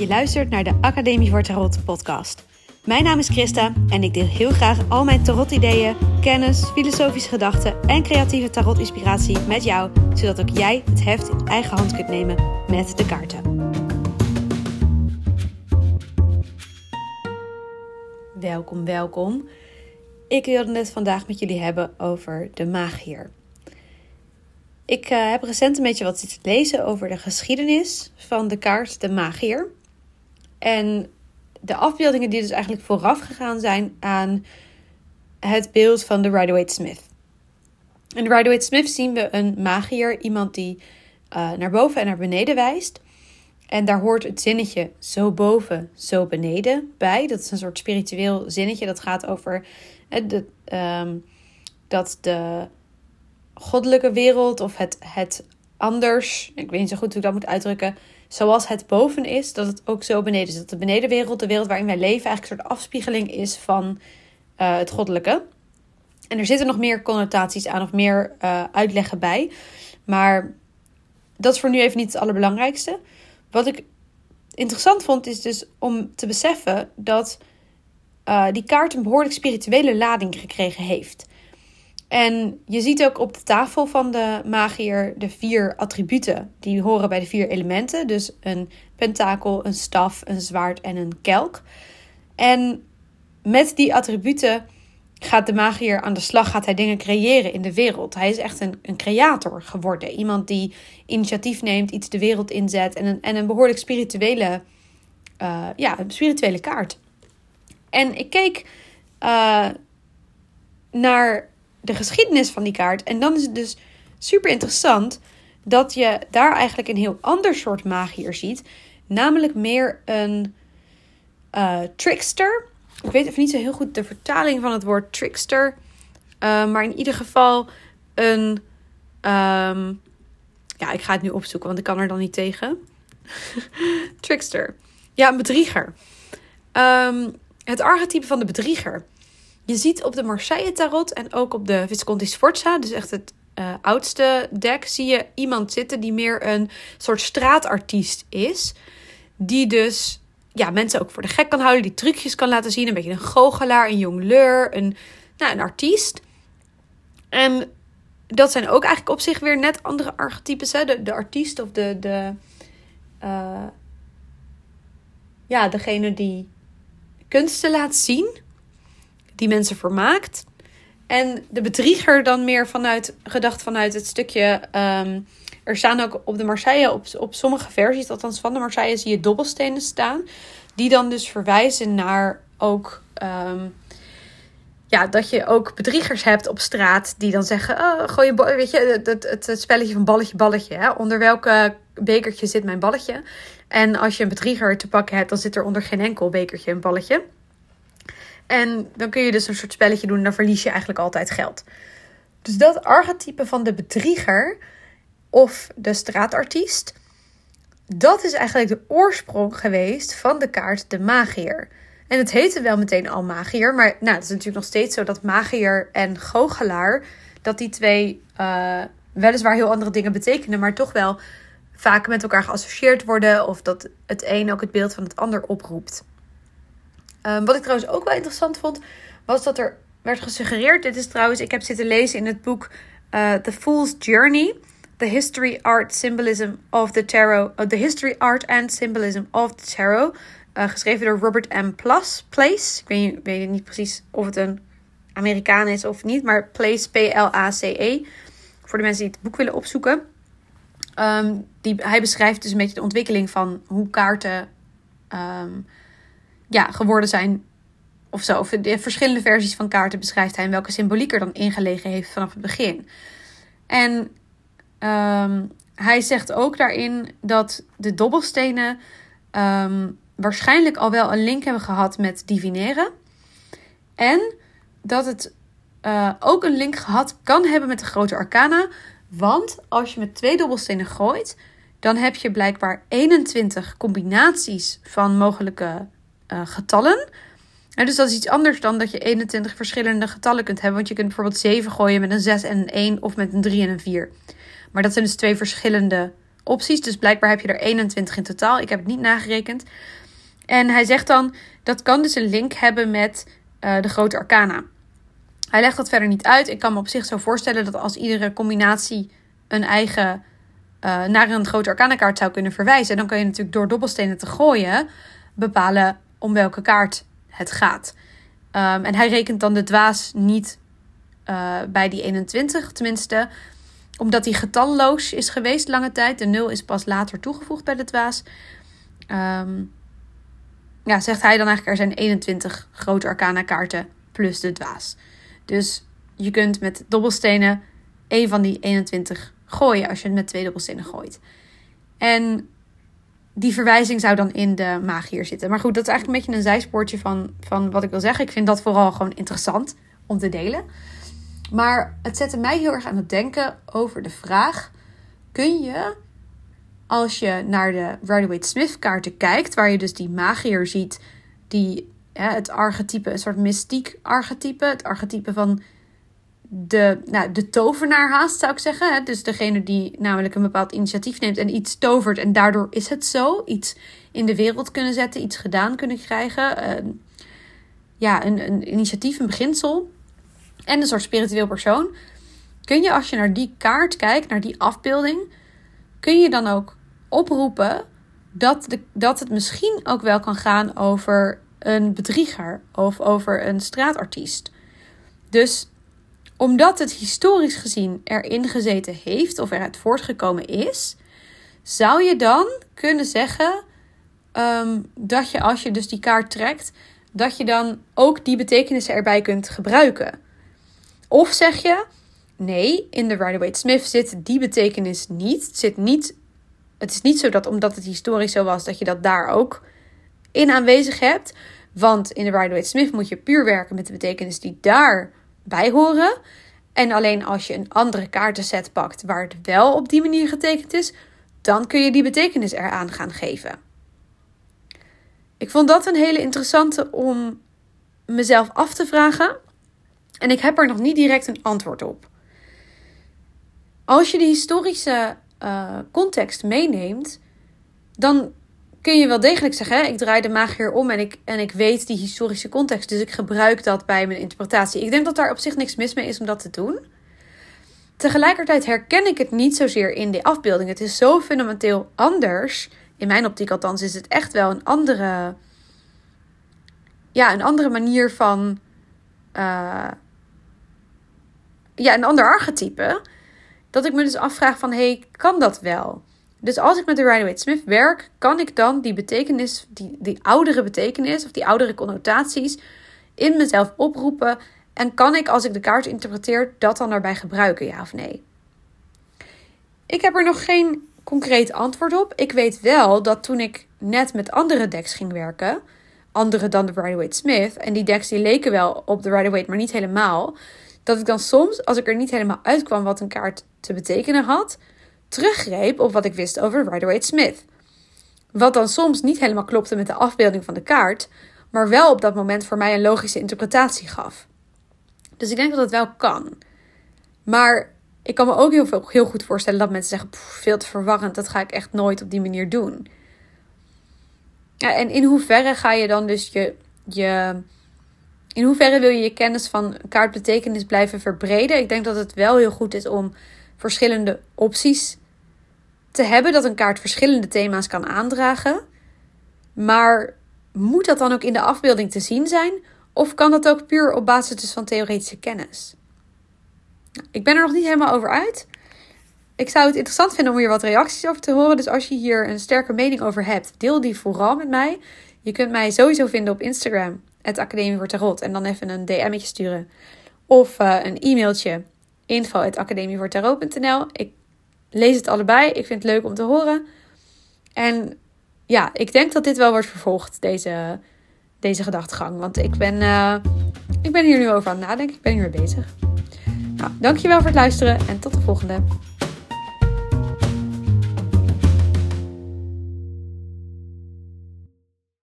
Je luistert naar de Academie voor Tarot podcast. Mijn naam is Christa en ik deel heel graag al mijn tarot-ideeën, kennis, filosofische gedachten en creatieve tarot-inspiratie met jou, zodat ook jij het heft in eigen hand kunt nemen met de kaarten. Welkom, welkom. Ik wilde het vandaag met jullie hebben over de magier. Ik uh, heb recent een beetje wat zitten lezen over de geschiedenis van de kaart de magier. En de afbeeldingen die dus eigenlijk vooraf gegaan zijn aan het beeld van de Rider-Waite-Smith. In de Rider-Waite-Smith zien we een magier, iemand die uh, naar boven en naar beneden wijst. En daar hoort het zinnetje zo boven, zo beneden bij. Dat is een soort spiritueel zinnetje. Dat gaat over uh, de, um, dat de goddelijke wereld of het, het anders, ik weet niet zo goed hoe ik dat moet uitdrukken, zoals het boven is, dat het ook zo beneden is. Dat de benedenwereld, de wereld waarin wij leven, eigenlijk een soort afspiegeling is van uh, het goddelijke. En er zitten nog meer connotaties aan, of meer uh, uitleggen bij. Maar dat is voor nu even niet het allerbelangrijkste. Wat ik interessant vond, is dus om te beseffen dat uh, die kaart een behoorlijk spirituele lading gekregen heeft. En je ziet ook op de tafel van de magier de vier attributen die horen bij de vier elementen. Dus een pentakel, een staf, een zwaard en een kelk. En met die attributen gaat de magier aan de slag, gaat hij dingen creëren in de wereld. Hij is echt een, een creator geworden. Iemand die initiatief neemt, iets de wereld inzet en een, en een behoorlijk spirituele, uh, ja, spirituele kaart. En ik keek uh, naar de geschiedenis van die kaart. En dan is het dus super interessant dat je daar eigenlijk een heel ander soort magier ziet. Namelijk meer een uh, trickster. Ik weet even niet zo heel goed de vertaling van het woord trickster. Uh, maar in ieder geval een. Um, ja, ik ga het nu opzoeken, want ik kan er dan niet tegen. trickster. Ja, een bedrieger. Um, het archetype van de bedrieger. Je ziet op de Marseille Tarot en ook op de Visconti Sforza, dus echt het uh, oudste deck, zie je iemand zitten die meer een soort straatartiest is. Die dus ja, mensen ook voor de gek kan houden, die trucjes kan laten zien. Een beetje een goochelaar, een jongleur, een, nou, een artiest. En dat zijn ook eigenlijk op zich weer net andere archetypes. Hè? De, de artiest of de, de, uh, ja, degene die kunsten laat zien die mensen vermaakt. En de bedrieger dan meer vanuit, gedacht vanuit het stukje. Um, er staan ook op de Marseille, op, op sommige versies, althans van de Marseille, zie je dobbelstenen staan. Die dan dus verwijzen naar ook. Um, ja, dat je ook bedriegers hebt op straat die dan zeggen: oh, gooi je, weet je, het, het, het spelletje van balletje, balletje. Hè? Onder welke bekertje zit mijn balletje? En als je een bedrieger te pakken hebt, dan zit er onder geen enkel bekertje een balletje. En dan kun je dus een soort spelletje doen en dan verlies je eigenlijk altijd geld. Dus dat archetype van de bedrieger of de straatartiest, dat is eigenlijk de oorsprong geweest van de kaart de magier. En het heette wel meteen al magier, maar nou, het is natuurlijk nog steeds zo dat magier en goochelaar, dat die twee uh, weliswaar heel andere dingen betekenen, maar toch wel vaak met elkaar geassocieerd worden of dat het een ook het beeld van het ander oproept. Um, wat ik trouwens ook wel interessant vond, was dat er werd gesuggereerd. Dit is trouwens, ik heb zitten lezen in het boek uh, The Fool's Journey. The History, Art, Symbolism of the Tarot. Uh, the History, Art and Symbolism of the Tarot. Uh, geschreven door Robert M. Plus, Place. Ik weet, niet precies of het een Amerikaan is of niet, maar Place, P-L-A-C-E. Voor de mensen die het boek willen opzoeken. Um, die, hij beschrijft dus een beetje de ontwikkeling van hoe kaarten um, ja, geworden zijn. Of zo. Of de verschillende versies van kaarten beschrijft hij en welke symboliek er dan ingelegen heeft vanaf het begin. En um, hij zegt ook daarin dat de dobbelstenen um, waarschijnlijk al wel een link hebben gehad met divineren. En dat het uh, ook een link gehad kan hebben met de grote arcana. Want als je met twee dobbelstenen gooit, dan heb je blijkbaar 21 combinaties van mogelijke uh, getallen. En dus dat is iets anders dan dat je 21 verschillende getallen kunt hebben. Want je kunt bijvoorbeeld 7 gooien met een 6 en een 1 of met een 3 en een 4. Maar dat zijn dus twee verschillende opties. Dus blijkbaar heb je er 21 in totaal. Ik heb het niet nagerekend. En hij zegt dan dat kan dus een link hebben met uh, de grote arcana. Hij legt dat verder niet uit. Ik kan me op zich zo voorstellen dat als iedere combinatie een eigen uh, naar een grote arcana kaart zou kunnen verwijzen, dan kan je natuurlijk door dobbelstenen te gooien bepalen om welke kaart het gaat. Um, en hij rekent dan de dwaas niet uh, bij die 21, tenminste omdat hij getalloos is geweest lange tijd. De 0 is pas later toegevoegd bij de dwaas. Um, ja, zegt hij dan eigenlijk er zijn 21 grote arcana kaarten plus de dwaas. Dus je kunt met dobbelstenen één van die 21 gooien als je het met twee dobbelstenen gooit. En die verwijzing zou dan in de magier zitten. Maar goed, dat is eigenlijk een beetje een zijspoortje van, van wat ik wil zeggen. Ik vind dat vooral gewoon interessant om te delen. Maar het zette mij heel erg aan het denken over de vraag: kun je als je naar de Rider-Waite-Smith kaarten kijkt, waar je dus die magier ziet, die het archetype, een soort mystiek archetype, het archetype van de, nou, de tovenaar haast, zou ik zeggen. Dus degene die namelijk een bepaald initiatief neemt en iets tovert en daardoor is het zo. Iets in de wereld kunnen zetten, iets gedaan kunnen krijgen. Uh, ja, een, een initiatief, een beginsel. En een soort spiritueel persoon. Kun je als je naar die kaart kijkt, naar die afbeelding, kun je dan ook oproepen dat, de, dat het misschien ook wel kan gaan over een bedrieger of over een straatartiest. Dus omdat het historisch gezien erin gezeten heeft of eruit voortgekomen is, zou je dan kunnen zeggen um, dat je als je dus die kaart trekt, dat je dan ook die betekenissen erbij kunt gebruiken. Of zeg je, nee, in de Rider-Waite-Smith zit die betekenis niet. Het, zit niet. het is niet zo dat omdat het historisch zo was, dat je dat daar ook in aanwezig hebt. Want in de Rider-Waite-Smith moet je puur werken met de betekenis die daarbij horen. En alleen als je een andere kaartenset pakt waar het wel op die manier getekend is, dan kun je die betekenis eraan gaan geven. Ik vond dat een hele interessante om mezelf af te vragen. En ik heb er nog niet direct een antwoord op. Als je de historische uh, context meeneemt, dan kun je wel degelijk zeggen: ik draai de magier om en ik, en ik weet die historische context. Dus ik gebruik dat bij mijn interpretatie. Ik denk dat daar op zich niks mis mee is om dat te doen. Tegelijkertijd herken ik het niet zozeer in de afbeelding. Het is zo fundamenteel anders. In mijn optiek althans is het echt wel een andere. Ja, een andere manier van. Uh, ja, een ander archetype. Dat ik me dus afvraag van, hey, kan dat wel? Dus als ik met de Rider-Waite-Smith werk, kan ik dan die betekenis, die, die oudere betekenis of die oudere connotaties in mezelf oproepen. En kan ik, als ik de kaart interpreteer, dat dan daarbij gebruiken, ja of nee? Ik heb er nog geen concreet antwoord op. Ik weet wel dat toen ik net met andere decks ging werken, andere dan de Rider-Waite-Smith, en die decks die leken wel op de Rider-Waite, maar niet helemaal, dat ik dan soms, als ik er niet helemaal uitkwam wat een kaart te betekenen had, teruggreep op wat ik wist over Rider-Waite-Smith. Wat dan soms niet helemaal klopte met de afbeelding van de kaart, maar wel op dat moment voor mij een logische interpretatie gaf. Dus ik denk dat het wel kan. Maar ik kan me ook heel, veel, heel goed voorstellen dat mensen zeggen: veel te verwarrend, dat ga ik echt nooit op die manier doen. En in hoeverre ga je dan dus je, je. In hoeverre wil je je kennis van kaartbetekenis blijven verbreden? Ik denk dat het wel heel goed is om verschillende opties te hebben dat een kaart verschillende thema's kan aandragen. Maar moet dat dan ook in de afbeelding te zien zijn? Of kan dat ook puur op basis dus van theoretische kennis? Ik ben er nog niet helemaal over uit. Ik zou het interessant vinden om hier wat reacties over te horen. Dus als je hier een sterke mening over hebt, deel die vooral met mij. Je kunt mij sowieso vinden op Instagram, het Academie voor. En dan even een DM'tje sturen. Of uh, een e-mailtje, info.academievoortarot.nl. Ik lees het allebei. Ik vind het leuk om te horen. En ja, ik denk dat dit wel wordt vervolgd, deze, deze gedachtegang. Want ik ben, uh, ik ben hier nu over aan het nadenken. Ik ben hier mee bezig. Nou, dankjewel voor het luisteren en tot de volgende.